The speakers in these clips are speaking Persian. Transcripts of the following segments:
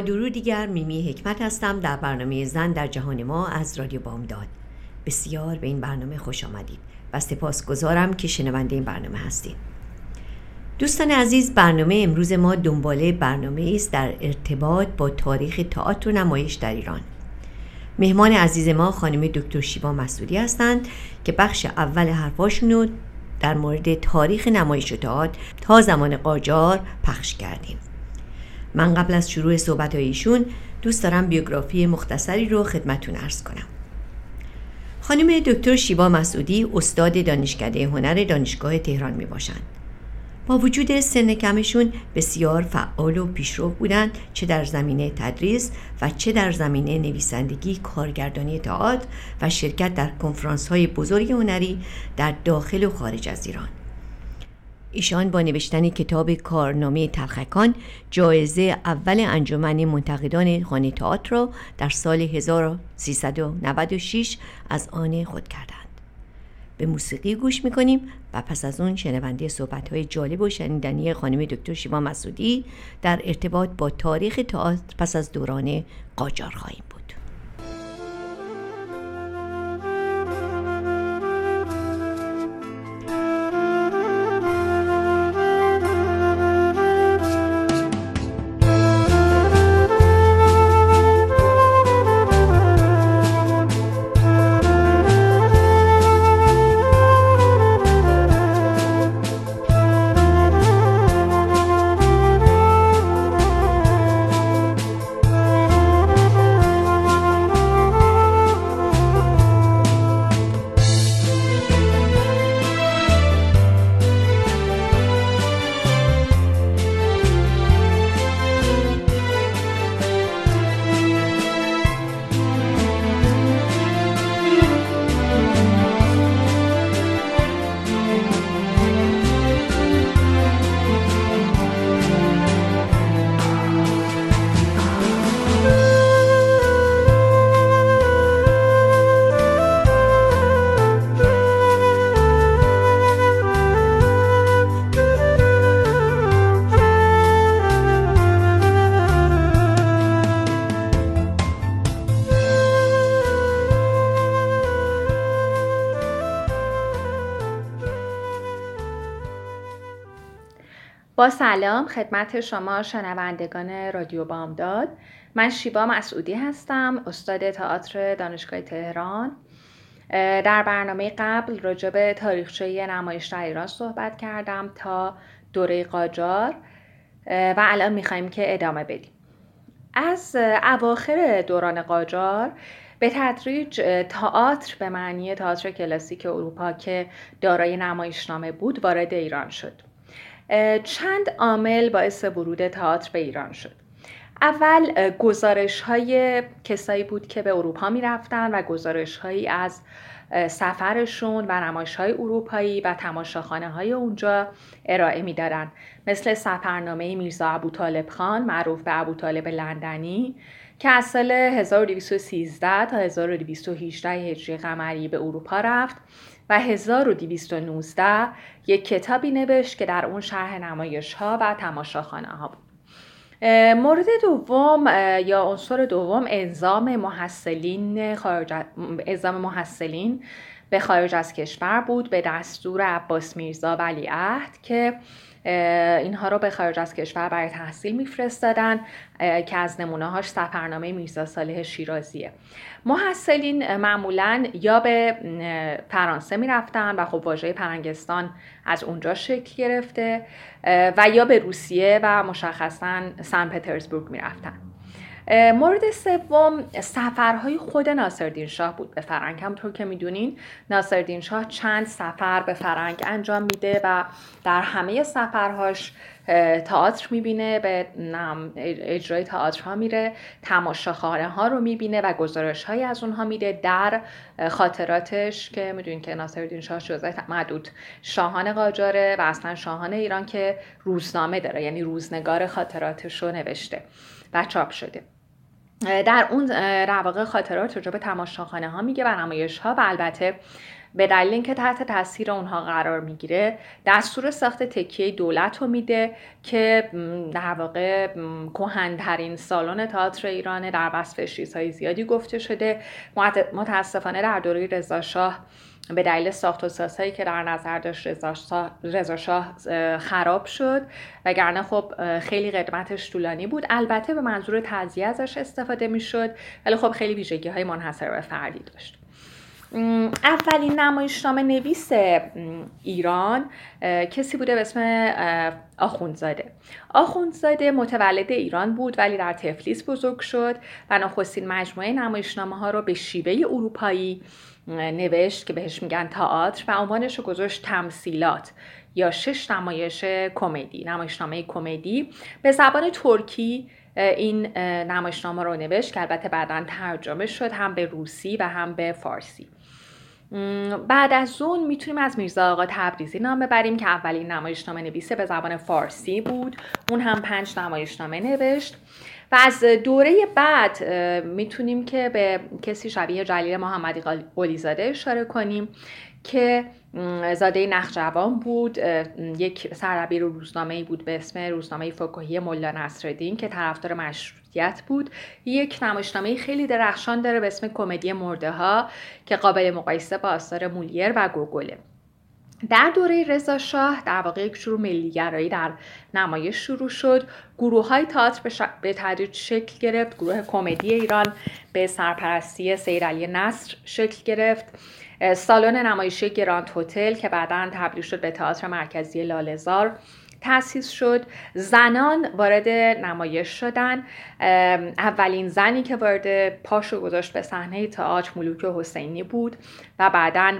با دیگر میمی حکمت هستم در برنامه زن در جهان ما از رادیو بامداد. بسیار به این برنامه خوش آمدید و سپاس گذارم که شنونده این برنامه هستید. دوستان عزیز برنامه امروز ما دنباله برنامه است در ارتباط با تاریخ تئاتر و نمایش در ایران. مهمان عزیز ما خانم دکتر شیوا مسئولی هستند که بخش اول حرفاشون رو در مورد تاریخ نمایش و تئاتر تا زمان قاجار پخش کردیم. من قبل از شروع صحبت ایشون دوست دارم بیوگرافی مختصری رو خدمتون ارز کنم خانم دکتر شیوا مسعودی استاد دانشکده هنر دانشگاه تهران می باشند. با وجود سن کمشون بسیار فعال و پیشرو بودند چه در زمینه تدریس و چه در زمینه نویسندگی کارگردانی تئاتر و شرکت در کنفرانس های بزرگ هنری در داخل و خارج از ایران ایشان با نوشتن کتاب کارنامه تلخکان جایزه اول انجمن منتقدان خانه تئاتر را در سال 1396 از آن خود کردند. به موسیقی گوش می‌کنیم و پس از اون شنونده صحبت های جالب و شنیدنی خانم دکتر شیما مسعودی در ارتباط با تاریخ تئاتر پس از دوران قاجار خواهیم با سلام خدمت شما شنوندگان رادیو بامداد. من شیبا مسعودی هستم استاد تئاتر دانشگاه تهران. در برنامه قبل راجع به تاریخچه نمایش در ایران صحبت کردم تا دوره قاجار و الان می‌خوایم که ادامه بدیم. از اواخر دوران قاجار به تدریج تئاتر به معنی تئاتر کلاسیک اروپا که دارای نمایشنامه بود وارد ایران شد. چند عامل باعث ورود تئاتر به ایران شد اول گزارش های کسایی بود که به اروپا می رفتن و گزارش هایی از سفرشون و نمایش های اروپایی و تماشاخانه های اونجا ارائه می دادن. مثل سفرنامه میرزا ابو طالب خان معروف به ابو طالب لندنی که از سال 1213 تا 1218 هجری قمری به اروپا رفت و 1219 یک کتابی نوشت که در اون شرح نمایش ها و تماشاخانه ها بود مورد دوم یا عنصر دوم انظام محصلین خارج انظام محصلین به خارج از کشور بود به دستور عباس میرزا ولیعهد که اینها رو به خارج از کشور برای تحصیل میفرستادن که از نمونه هاش سفرنامه میرزا صالح شیرازیه. محصلین معمولا یا به فرانسه می‌رفتن و خب واژه پرنگستان از اونجا شکل گرفته و یا به روسیه و مشخصا سن پترزبورگ می‌رفتن. مورد سوم سفرهای خود ناصرالدین شاه بود به فرنگ همونطور که می‌دونین ناصرالدین شاه چند سفر به فرنگ انجام میده و در همه سفرهاش تئاتر می‌بینه به اجرای تئاترها میره تماشاخانه ها رو می‌بینه و گزارش های از اونها میده در خاطراتش که می‌دونین که ناصرالدین شاه جزء معدود شاهان قاجاره و اصلا شاهان ایران که روزنامه داره یعنی روزنگار خاطراتش رو نوشته و چاپ شده. در اون رواقع خاطرات راجع به تماشاخانه ها میگه و نمایش ها و البته به دلیل اینکه تحت تاثیر اونها قرار می‌گیره دستور ساخت تکیه دولت رو میده که در واقع کهنترین سالن تئاتر ایرانه در وصف چیزهای زیادی گفته شده. متاسفانه در دوره رضا شاه به دلیل ساخت و سازهایی که در نظر داشت رضا شاه خراب شد. وگرنه خب خیلی قدمتش طولانی بود. البته به منظور تعذیه ازش استفاده می‌شد ولی خب خیلی ویژگی های منحصر به فردی داشت. اولین نمایشنامه نویس ایران کسی بوده به اسم آخوندزاده. آخوندزاده متولد ایران بود ولی در تفلیس بزرگ شد و نخستین مجموعه نمایشنامه ها رو به شیوه اروپایی نوشت که بهش میگن تئاتر و عنوانش رو گذاشت تمثیلات یا شش نمایش کمدی نمایشنامه کمدی. به زبان ترکی این نمایشنامه رو نوشت که البته بعدا ترجمه شد هم به روسی و هم به فارسی. بعد از اون می‌تونیم از میرزا آقا تبریزی نام ببریم که اولین نمایشنامه نویسه به زبان فارسی بود. اون هم پنج نمایشنامه نوشت. و از دوره بعد می‌تونیم که به کسی شبیه جلیل محمدی قلیزاده اشاره کنیم که زاده نخجوان بود. یک سربیر روزنامه بود به اسم روزنامه فکاهی ملا نصرالدین که طرفدار مشروطیت بود. یک نمایشنامه خیلی درخشان داره به اسم کمدی مرده ها که قابل مقایسه با آثار مولیر و گوگله. در دوره رضا شاه در واقع یک شروع ملیگرایی در نمایش شروع شد. گروه های تئاتر به تدریج شکل گرفت. گروه کمدی ایران به سرپرستی سیر علی نصر شکل گرفت. سالن نمایشی گراند هتل که بعدا تبدیل شد به تئاتر مرکزی لالزار تأسیس شد. زنان وارد نمایش شدن. اولین زنی که وارد پاشو گذاشت به صحنه تئاتر ملوک حسینی بود و بعدا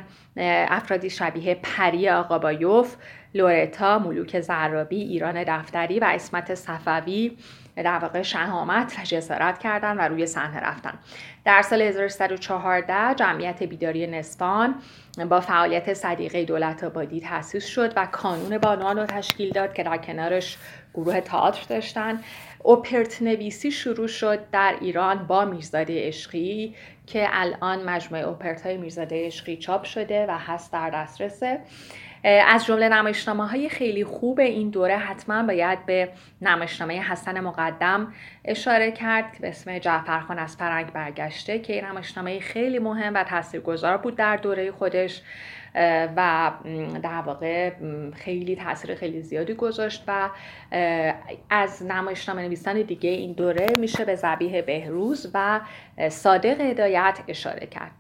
افرادی شبیه پری آقابایوف لورتا ملوک زرابی ایران دفتری و اسمت صفوی در واقع شهامت و جسارت کردن و روی صحنه رفتن. در سال 1314 جمعیت بیداری نسفان با فعالیت صدیقه دولت آبادی تأسیس شد و کانون بانوان رو تشکیل داد که در کنارش گروه تئاتر داشتن. اوپرت نویسی شروع شد در ایران با میرزاده عشقی که الان مجموعه اوپرت های میرزاده عشقی چاپ شده و هست در دسترسه. از جمله نمایشنامه های خیلی خوب این دوره حتما باید به نمایشنامه حسن مقدم اشاره کرد که به اسم جعفرخان از فرنگ برگشته که این نمایشنامه خیلی مهم و تاثیرگذار بود در دوره خودش و در واقع خیلی تاثیر خیلی زیادی گذاشت و از نمایشنامه نویسان دیگه این دوره میشه به زبیه بهروز و صادق هدایت اشاره کرد.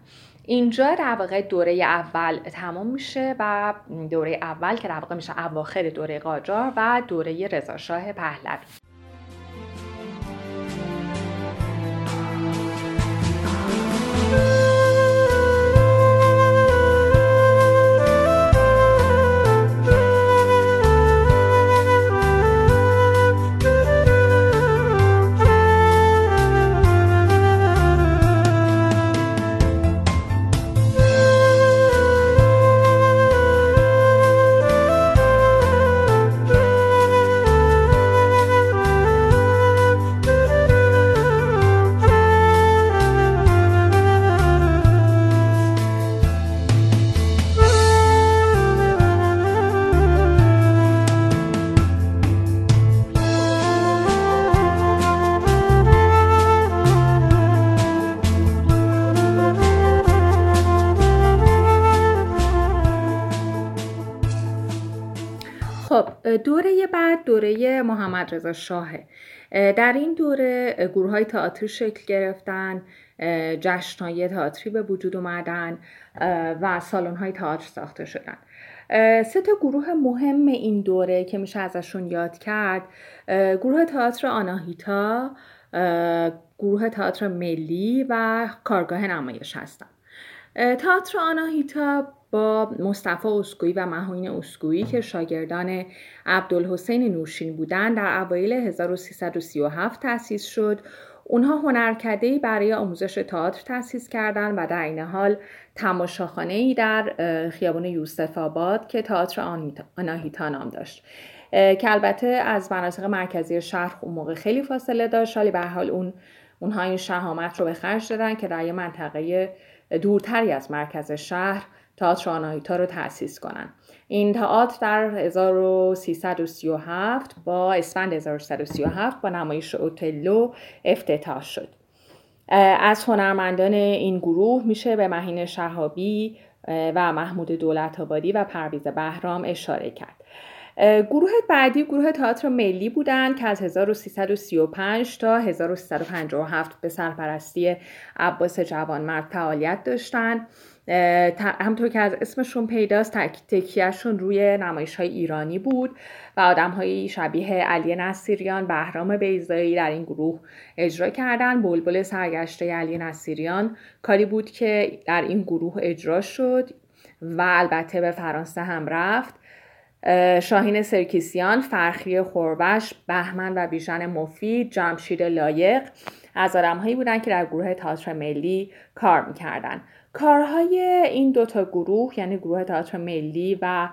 اینجا در واقع دوره اول تمام میشه و دوره اول که در واقع میشه اواخر دوره قاجار و دوره رضاشاه پهلوی. خب دوره بعد دوره محمد رضا شاهه. در این دوره گروه های تئاتری شکل گرفتن جشن های تئاتری به وجود اومدن و سالن های تئاتر ساخته شدن. سه تا گروه مهم این دوره که میشه ازشون یاد کرد گروه تئاتر آناهیتا گروه تئاتر ملی و کارگاه نمایش هستن. تئاتر آناهیتا با مصطفی اسکویی و مهاین اسکویی که شاگردان عبدالحسین نوشین بودند در اوایل 1337 تأسیس شد. اونها هنرکده‌ای برای آموزش تئاتر تأسیس کردند و در این حال تماشاخانه ای در خیابان یوسف آباد که تئاتر آناهیتا نام داشت. که البته از مناطق مرکزی شهر اون موقع خیلی فاصله داشت ولی به حال اون اونها این شهامت رو به خرج دادن که در یه منطقه دورتری از مرکز شهر تئاتر آناهیتا رو تأسیس کنن. این تئاتر در 1337 با اسفند 1337 با نمایش اوتلو افتتاح شد. از هنرمندان این گروه میشه به مهین شهابی و محمود دولت آبادی و پرویز بهرام اشاره کرد. گروه بعدی گروه تئاتر ملی بودند که از 1335 تا 1357 به سرپرستی عباس جوانمرد فعالیت داشتند همطور که از اسمشون پیداست تکیهشون روی نمایش های ایرانی بود و آدم های شبیه علی نصیریان بهرام بیزایی در این گروه اجرا کردن. بلبل سرگشته علی نصیریان کاری بود که در این گروه اجرا شد و البته به فرانسه هم رفت. شاهین سرکیسیان، فرخی خوربش، بهمن و بیژن مفید، جمشید لایق از آدمهایی بودن که در گروه تئاتر ملی کار می‌کردن. کارهای این دوتا گروه یعنی گروه تئاتر ملی و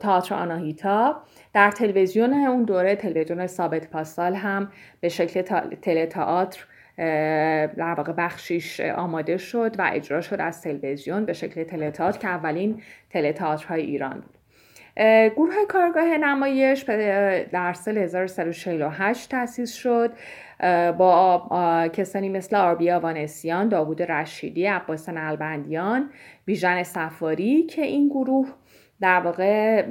تئاتر آناهیتا در تلویزیون اون دوره تلویزیون ثابت پاسال هم به شکل تل تئاتر در واقع بخشیش آماده شد و اجرا شد از تلویزیون به شکل تئاتر که اولین های ایران بود. گروه کارگاه نمایش در سال 1348 تأسیس شد با کسانی مثل آربیا وانسیان، داوود رشیدی، عباس نلبندیان، بیژن سفاری که این گروه در واقع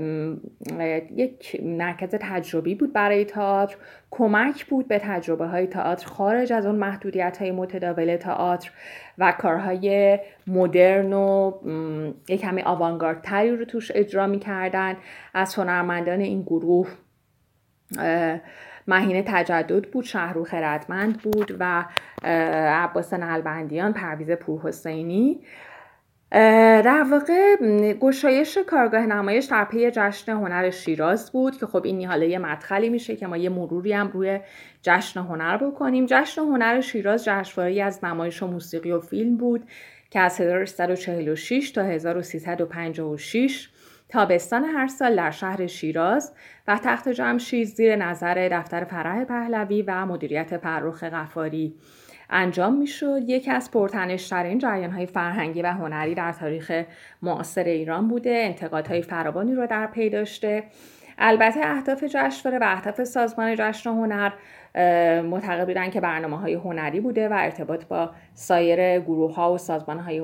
یک مرکز تجربی بود برای تئاتر. کمک بود به تجربه های تئاتر خارج از اون محدودیت های متداول تئاتر و کارهای مدرن و یک کمی آوانگاردتری رو توش اجرا می‌کردن. از هنرمندان این گروه مهین تجدد بود شهرو خردمند بود و عباس نلبندیان پرویز پورحسینی. در واقع گشایش کارگاه نمایش در پی جشن هنر شیراز بود که خب این حالا یه مدخلی میشه که ما یه مروری هم روی جشن هنر بکنیم. جشن هنر شیراز جشنواره از نمایش و موسیقی و فیلم بود که از 1346 تا 1356 تابستان هر سال در شهر شیراز و تخت جمشید زیر نظر دفتر فرح پهلوی و مدیریت فرخ غفاری. انجام می‌شد. یکی از پرتنشترین جریان های فرهنگی و هنری در تاریخ معاصر ایران بوده. انتقادهای فراوانی رو در پی داشته. البته اهداف جشنواره و اهداف سازمان جشن هنر معتقد بودن که برنامه های هنری بوده و ارتباط با سایر گروه ها و سازمان های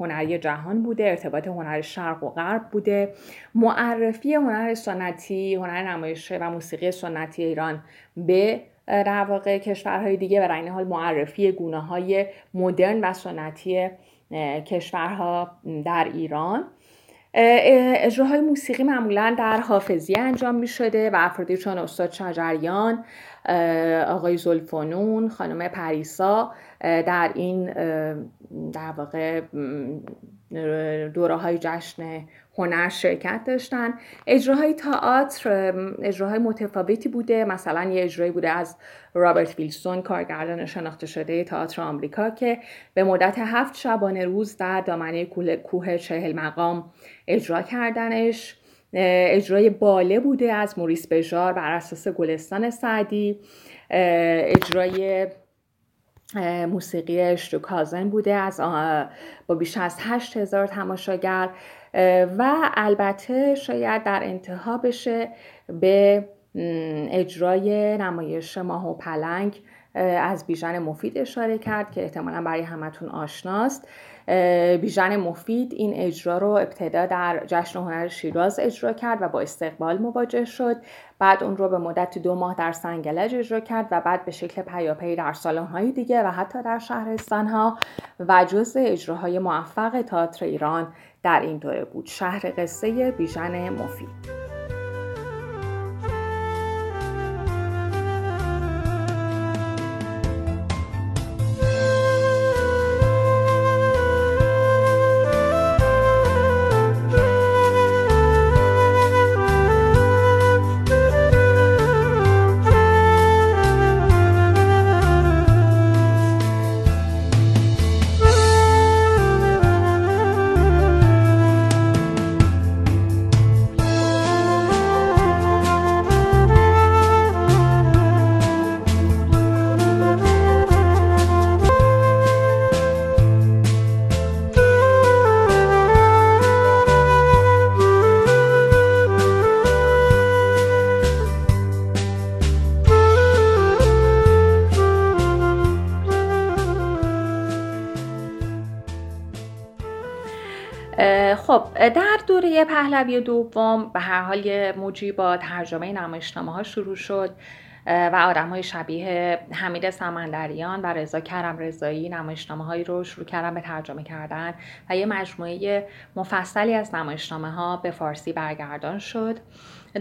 هنری جهان بوده. ارتباط هنر شرق و غرب بوده. معرفی هنر سنتی هنر نمایشه و موسیقی سنتی ایران به در واقع کشورهای دیگه و این حال معرفی گونه های مدرن و سنتی کشورها در ایران. اجراهای موسیقی معمولا در حافظی انجام می شده و افرادی چون استاد شجریان آقای زلفانون خانم پریسا در این در واقع دوره های جشن هنر شرکت داشتن. اجراهای تئاتر اجراهای متفاوتی بوده. مثلا یه اجرایی بوده از رابرت ویلسون کارگردان شناخته شده تئاتر آمریکا که به مدت هفت شبانه روز در دامنه کوه چهل مقام اجرا کردنش. اجرای باله بوده از موریس بژار بر اساس گلستان سعدی. اجرای موسیقی اشتوکازن بوده از با بیش از هزار تماشاگر و البته شاید در انتها بشه به اجرای نمایش ماه و پلنگ از بیژن مفید اشاره کرد که احتمالا برای همتون آشناست. بیژن مفید این اجرا رو ابتدا در جشن هنر شیراز اجرا کرد و با استقبال مواجه شد. بعد اون رو به مدت دو ماه در سنگلج اجرا کرد و بعد به شکل پیاپی در های دیگه و حتی در شهرستان ها و جز اجراهای موفق تئاتر ایران در این دوره بود. شهر قصه بیژن مفید. پهلوی دوم به هر حال یه موجی با ترجمه نمایشنامه ها شروع شد. و آدم های شبیه حمید سمندریان و رضا کرم رضایی نمایشنامه هایی رو شروع کردن به ترجمه کردن و یه مجموعه مفصلی از نمایشنامه ها به فارسی برگردان شد.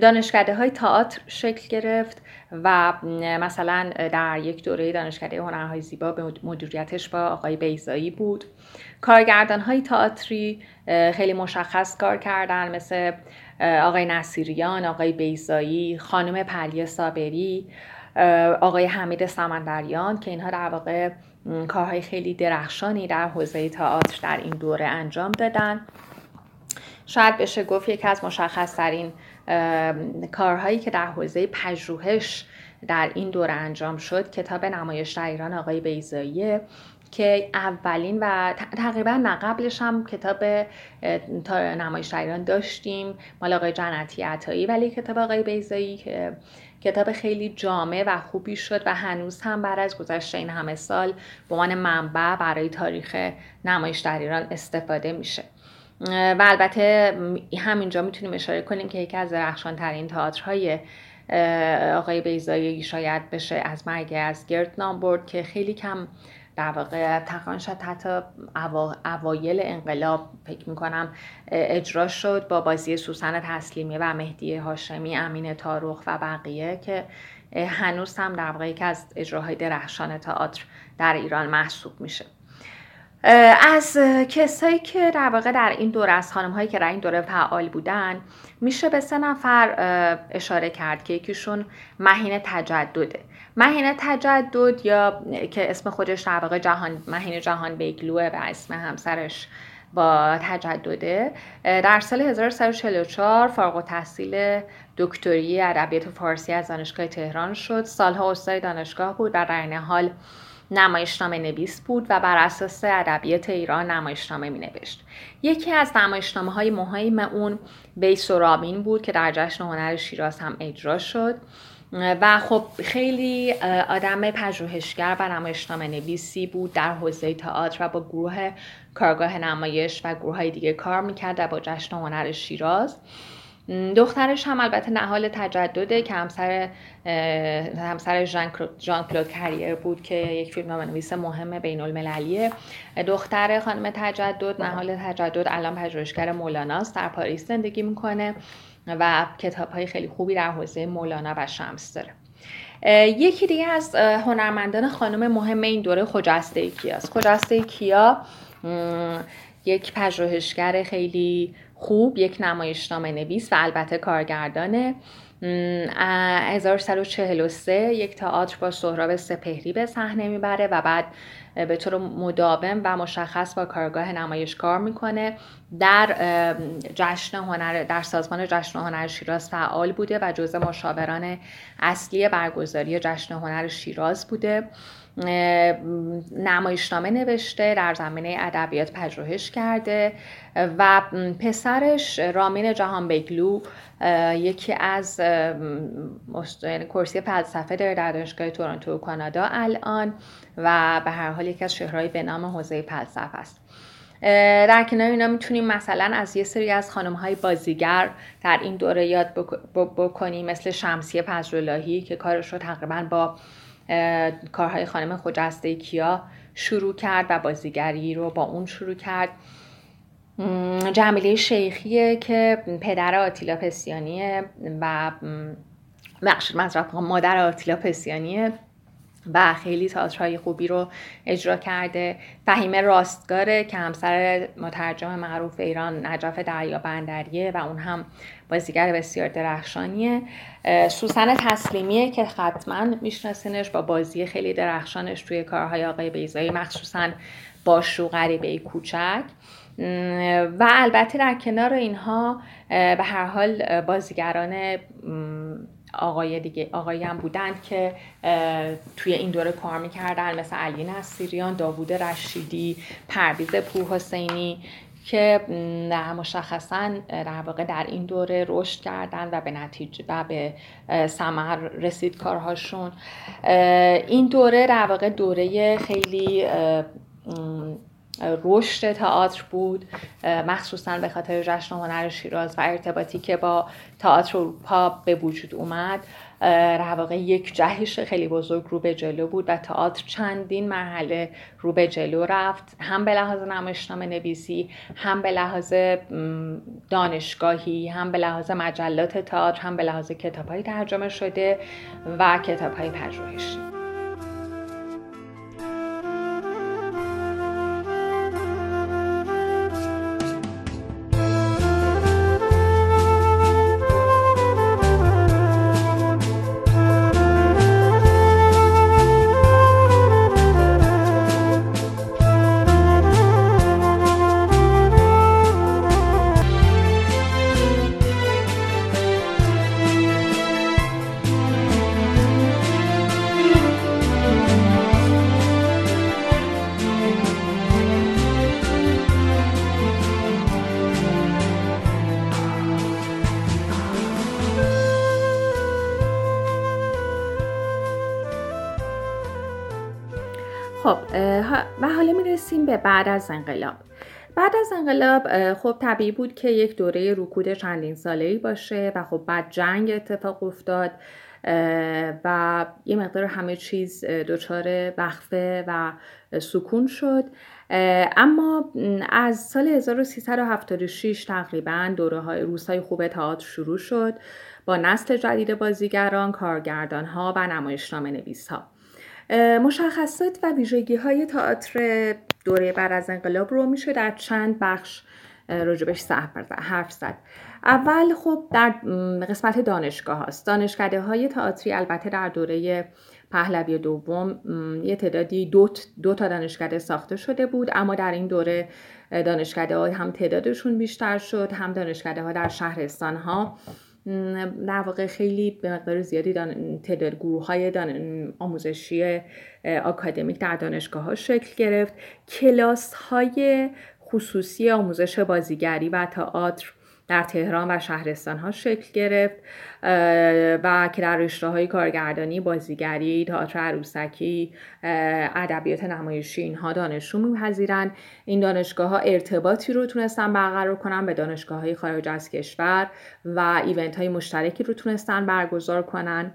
دانشکده های تئاتر شکل گرفت و مثلا در یک دوره دانشکده هنرهای زیبا به مدیریتش با آقای بیزایی بود. کارگردان های تئاتری خیلی مشخص کار کردن مثل آقای نصیریان، آقای بیزایی، خانم پلیه صابری، آقای حمید سمندریان که اینها در واقع کارهای خیلی درخشانی در حوزه تئاتر در این دوره انجام دادن. شاید بشه گفت یکی از مشخص ترین کارهایی که در حوزه پژوهش در این دوره انجام شد کتاب نمایش در ایران آقای بیزاییه که اولین و تقریبا نه قبلش هم کتاب نمایش ایران داشتیم مال آقای جنتی عطایی ولی کتاب آقای بیزایی که کتاب خیلی جامع و خوبی شد و هنوز هم بعد از گذشته این همه سال به عنوان منبع برای تاریخ نمایش در ایران استفاده میشه. و البته همینجا می‌تونیم اشاره کنیم که یکی از درخشان ترین تئاترهای آقای بیزایی شاید بشه از مرگ از گرد نام برد که خیلی کم در واقع تقریبا شاید حتی اوایل انقلاب فکر می‌کنم اجرا شد با بازی سوسن تسلیمی و مهدی هاشمی امین تاروخ و بقیه که هنوز هم در واقع یکی از اجراهای درخشان تئاتر در ایران محسوب میشه. از کسایی که در واقع در این دوره از خانم هایی که در این دوره فعال بودن میشه به سه نفر اشاره کرد که یکیشون مهین تجدده. مهین تجدد یا که اسم خودش در واقع جهان مهین جهان بیگلوه و اسم همسرش با تجدده. در سال 1344 فارغ التحصیل دکتری ادبیات فارسی از دانشگاه تهران شد. سالها استاد دانشگاه بود و در این حال نمایشنامه نویس بود و بر اساس ادبیات ایران نمایشنامه می نوشت. یکی از نمایشنامه های مهم اون بیس و رابین بود که در جشن هنر شیراز هم اجرا شد. و خب خیلی آدم پژوهشگر و نمایشنامه نویسی بود در حوزه تئاتر و با گروه کارگاه نمایش و گروه های دیگه کار می‌کرد با جشن هنر شیراز. دخترش هم البته نهال تجدده که همسر همسر ژان کلود کریر بود که یک فیلم نویس مهم بین المللیه دختر خانم تجدد نهال تجدد الان پژوهشگر مولاناست در پاریس زندگی می‌کنه. و کتاب های خیلی خوبی در حوزه مولانا و شمس داره. یکی دیگه از هنرمندان خانم مهم این دوره خجسته کیاست. خجسته کیا یک پژوهشگر خیلی خوب یک نمایشنامه نویس و البته کارگردانه. 1343 یک تئاتر با سهراب سپهری به صحنه می‌بره و بعد به طور مداوم و مشخص با کارگاه نمایش کار می‌کنه. در جشن هنر در سازمان جشن هنر شیراز فعال بوده و جزء مشاوران اصلی برگزاری جشن هنر شیراز بوده. نمایشنامه نوشته در زمینه ادبیات پژوهش کرده و پسرش رامین جهان بگلو یکی از یعنی کرسی فلسفه داره در دانشگاه تورنتو کانادا الان و به هر حال یکی از شهرهایی به نام حوزه فلسفه است. در کنار اینا می‌تونیم مثلا از یه سری از خانم های بازیگر در این دوره یاد بکنیم مثل شمسیه پزراللهی که کارش رو تقریبا با کارهای خانم خجسته کیا شروع کرد و بازیگری رو با اون شروع کرد. جمیله شیخیه که پدر آتیلا پسیانیه و بخش مذرب مادر آتیلا پسیانیه. و خیلی تئاترهای خوبی رو اجرا کرده. فهیمه راستگاره که همسر مترجم معروف ایران نجف دریا بندریه و اون هم بازیگر بسیار درخشانیه. سوسن تسلیمیه که حتما میشناسینش با بازی خیلی درخشانش توی کارهای آقای بیزایی مخصوصا با شو غریبه کوچک. و البته در کنار اینها به هر حال بازیگران آقای دیگه آقایی هم بودند که توی این دوره کار می‌کردن مثل علی نصیریان داوود رشیدی پرویز پور حسینی که مشخصا در واقع در این دوره رشد کردن و به نتیجه و به ثمر رسید کارهاشون. این دوره در واقع دوره خیلی رشد تئاتر بود. مخصوصا به خاطر جشن هنر شیراز و ارتباطی که با تئاتر اروپا به وجود اومد. در واقع یک جهش خیلی بزرگ رو به جلو بود و تئاتر چندین مرحله رو به جلو رفت. هم به لحاظ نمایشنامه نویسی هم به لحاظ دانشگاهی هم به لحاظ مجلات تئاتر هم به لحاظ کتابهایی ترجمه شده و کتابهای پژوهشی. می‌رسیم به بعد از انقلاب. بعد از انقلاب خب طبیعی بود که یک دوره رکود چندین ساله ای باشه و خب بعد جنگ اتفاق افتاد و یه مقدار همه چیز دچار وقفه و سکون شد. اما از سال 1376 تقریبا دوره های روزهای خوب تئاتر شروع شد با نسل جدید بازیگران، کارگردان ها و نمایشنامه نویس ها مشخصات و ویژگی های تئاتر دوره بعد از انقلاب رو میشه در چند بخش راجبش حرف زد. اول خب در قسمت دانشگاه هاست. دانشکده های تئاتری البته در دوره پهلوی دوم یه تعدادی دو, دو تا دانشکده ساخته شده بود اما در این دوره دانشکده ها هم تعدادشون بیشتر شد هم دانشکده ها در شهرستان ها در واقع خیلی به مقدار زیادی تعداد گروه های آموزشی آکادمیک در دانشگاه ها شکل گرفت. کلاس های خصوصی آموزش بازیگری و تئاتر در تهران و شهرستان ها شکل گرفت و که در رشته های کارگردانی بازیگری تئاتر عروسکی ادبیات نمایشی اینها دانشجو میپذیرند. این دانشگاه ها ارتباطی رو تونستن برقرار کنن به دانشگاه های خارج از کشور و ایونت های مشترکی رو تونستن برگزار کنن.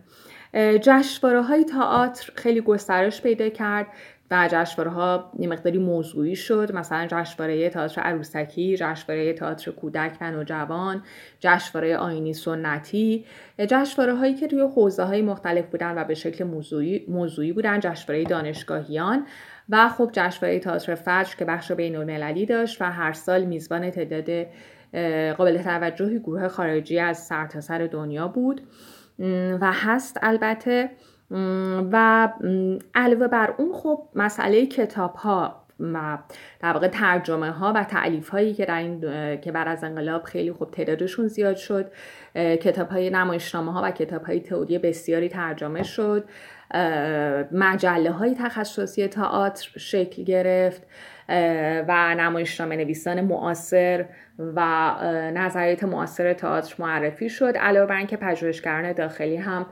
جشنواره های تئاتر خیلی گسترش پیدا کرد. و جشنواره ها یه مقداری موضوعی شد. مثلا جشنواره تئاتر عروسکی جشنواره تئاتر کودک و نوجوان جشنواره آینی سنتی. جشنواره هایی که توی حوزه های مختلف بودن و به شکل موضوعی, موضوعی بودن جشنواره دانشگاهیان. و خب جشنواره تئاتر فجر که بخش بین المللی داشت و هر سال میزبان تعداد قابل توجهی گروه خارجی از سرتاسر سر دنیا بود. و هست البته و علاوه بر اون خب مسئله کتاب ها و در واقع ترجمه ها و تعلیف هایی که در این که بر از انقلاب خیلی خوب تعدادشون زیاد شد کتاب های نمایشنامه ها و کتاب های تئوری بسیاری ترجمه شد مجله های تخصصی تئاتر شکل گرفت و نمایشنامه نویسان معاصر و نظریات معاصر تئاتر معرفی شد علاوه بر اینکه پژوهشگران داخلی هم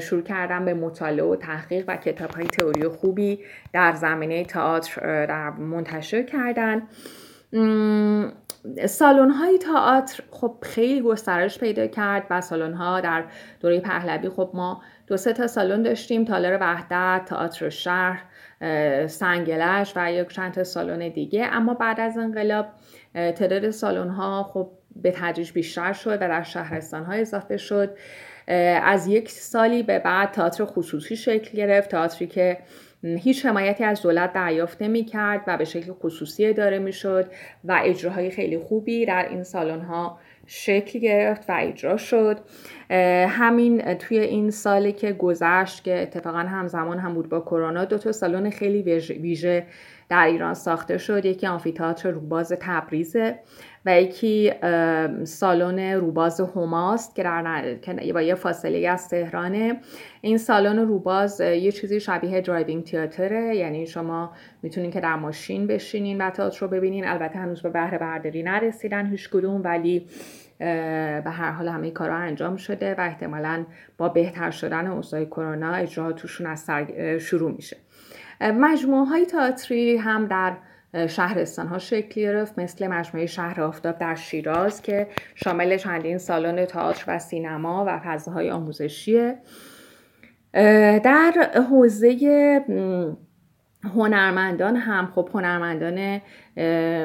شروع کردن به مطالعه و تحقیق و کتاب های تئوری خوبی در زمینه تئاتر در منتشر کردن. سالن های تئاتر خب خیلی گسترش پیدا کرد و سالن ها در دوره پهلوی خب ما دو سه تا سالن داشتیم تالار وحدت تئاتر شهر سنگلش و یک چند تا سالن دیگه. اما بعد از انقلاب تعداد سالن ها خب به تدریج بیشتر شد و در شهرستان ها اضافه شد. از یک سالی به بعد تئاتر خصوصی شکل گرفت. تئاتری که هیچ حمایتی از دولت دریافت نمی کرد و به شکل خصوصی اداره می شد و اجراهای خیلی خوبی در این سالن ها شکل گرفت و اجرا شد. همین توی این سالی که گذشت که اتفاقا همزمان هم بود با کرونا دو تا سالن خیلی ویژه در ایران ساخته شد. یکی آمفیتئاتر روباز تبریزه. و یکی سالن روباز هوماست که در با یه فاصله از تهرانه. این سالن روباز یه چیزی شبیه driving theatre ه. یعنی شما می‌تونین که در ماشین بشینین و تئاتر رو ببینین. البته هنوز به بهره برداری نرسیدن هیچ کدوم ولی به هر حال همه کارها انجام شده و احتمالا با بهتر شدن اوضاع کرونا اجراها توشون از شروع میشه. مجموعه های تئاتری هم در شهرستان ها شکل گرفت مثل مجموعه شهر آفتاب در شیراز که شامل چندین سالن تئاتر و سینما و فضاهای آموزشیه. در حوزه هنرمندان هم خب هنرمندان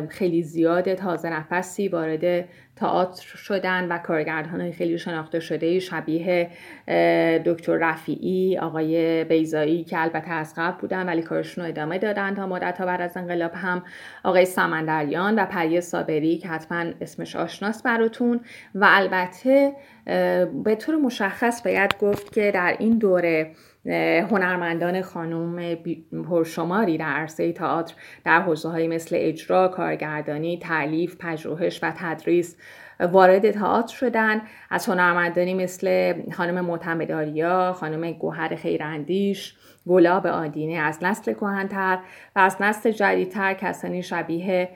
خیلی زیاد تازه نفسی وارد تئاتر شدن و کارگردان خیلی شناخته شده شبیه دکتر رفیعی آقای بیزایی که البته از قبل بودن ولی کارشون رو ادامه دادن تا مدت ها بعد از انقلاب هم آقای سمندریان و پری صابری که حتما اسمش آشناس براتون. و البته به طور مشخص باید گفت که در این دوره هنرمندان خانم پرشماری در عرصه تئاتر در حوزه های مثل اجرا، کارگردانی، تعلیف، پژوهش و تدریس وارد تئاتر شدن. از هنرمندانی مثل خانم معتمداریا، خانم گوهر خیراندیش، گلاب آدینه از نسل کهنتر و از نسل جدیدتر کسانی شبیه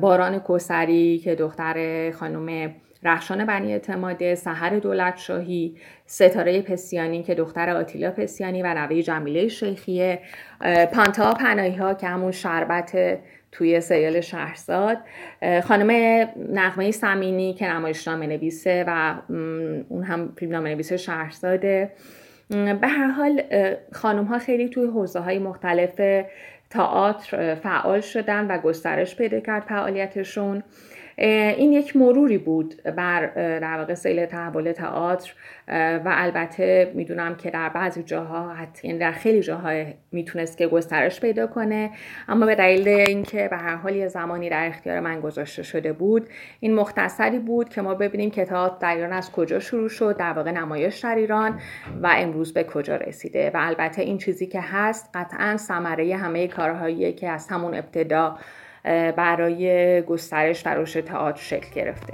باران کوسری که دختر خانم رخشان بنی اعتماده سحر دولت شاهی ستاره پسیانی که دختر آتیلا پسیانی و نوه جمیله شیخیه پانتا پناهی ها که همون شربت توی سریال شهرزاد خانم نغمه سمینی که نمایشنامه نویسه و اون هم فیلم نویس شهرزاده. به هر حال خانم ها خیلی توی حوزه های مختلف تئاتر فعال شدن و گسترش پیدا کرد فعالیتشون. این یک مروری بود بر در واقع سیل تحول تئاتر و البته می‌دونم که در بعضی جاها حتی یعنی در خیلی جاها می‌تونست که گسترش پیدا کنه. اما به دلیل اینکه به هر حال یه زمانی در اختیار من گذاشته شده بود این مختصری بود که ما ببینیم که تئاتر در ایران از کجا شروع شد در واقع نمایش در ایران و امروز به کجا رسیده. و البته این چیزی که هست قطعا ثمره همه کارهایی که از همون ابتدا برای گسترش رشد تئاتر شکل گرفته.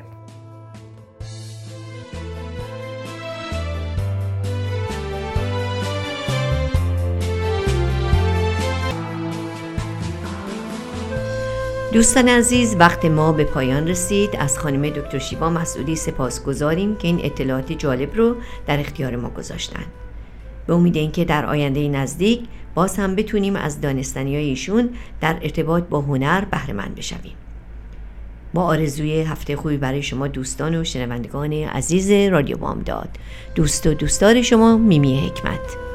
دوستان عزیز وقت ما به پایان رسید. از خانم دکتر شیبا مسئولی سپاس گذاریم که این اطلاعات جالب رو در اختیار ما گذاشتن. به امید اینکه در آینده نزدیک باز هم بتونیم از دانستنی ایشون در ارتباط با هنر بهره مند بشویم. با آرزوی هفته خوبی برای شما دوستان و شنوندگان عزیز رادیو بامداد. دوست و دوستدار شما میمی حکمت.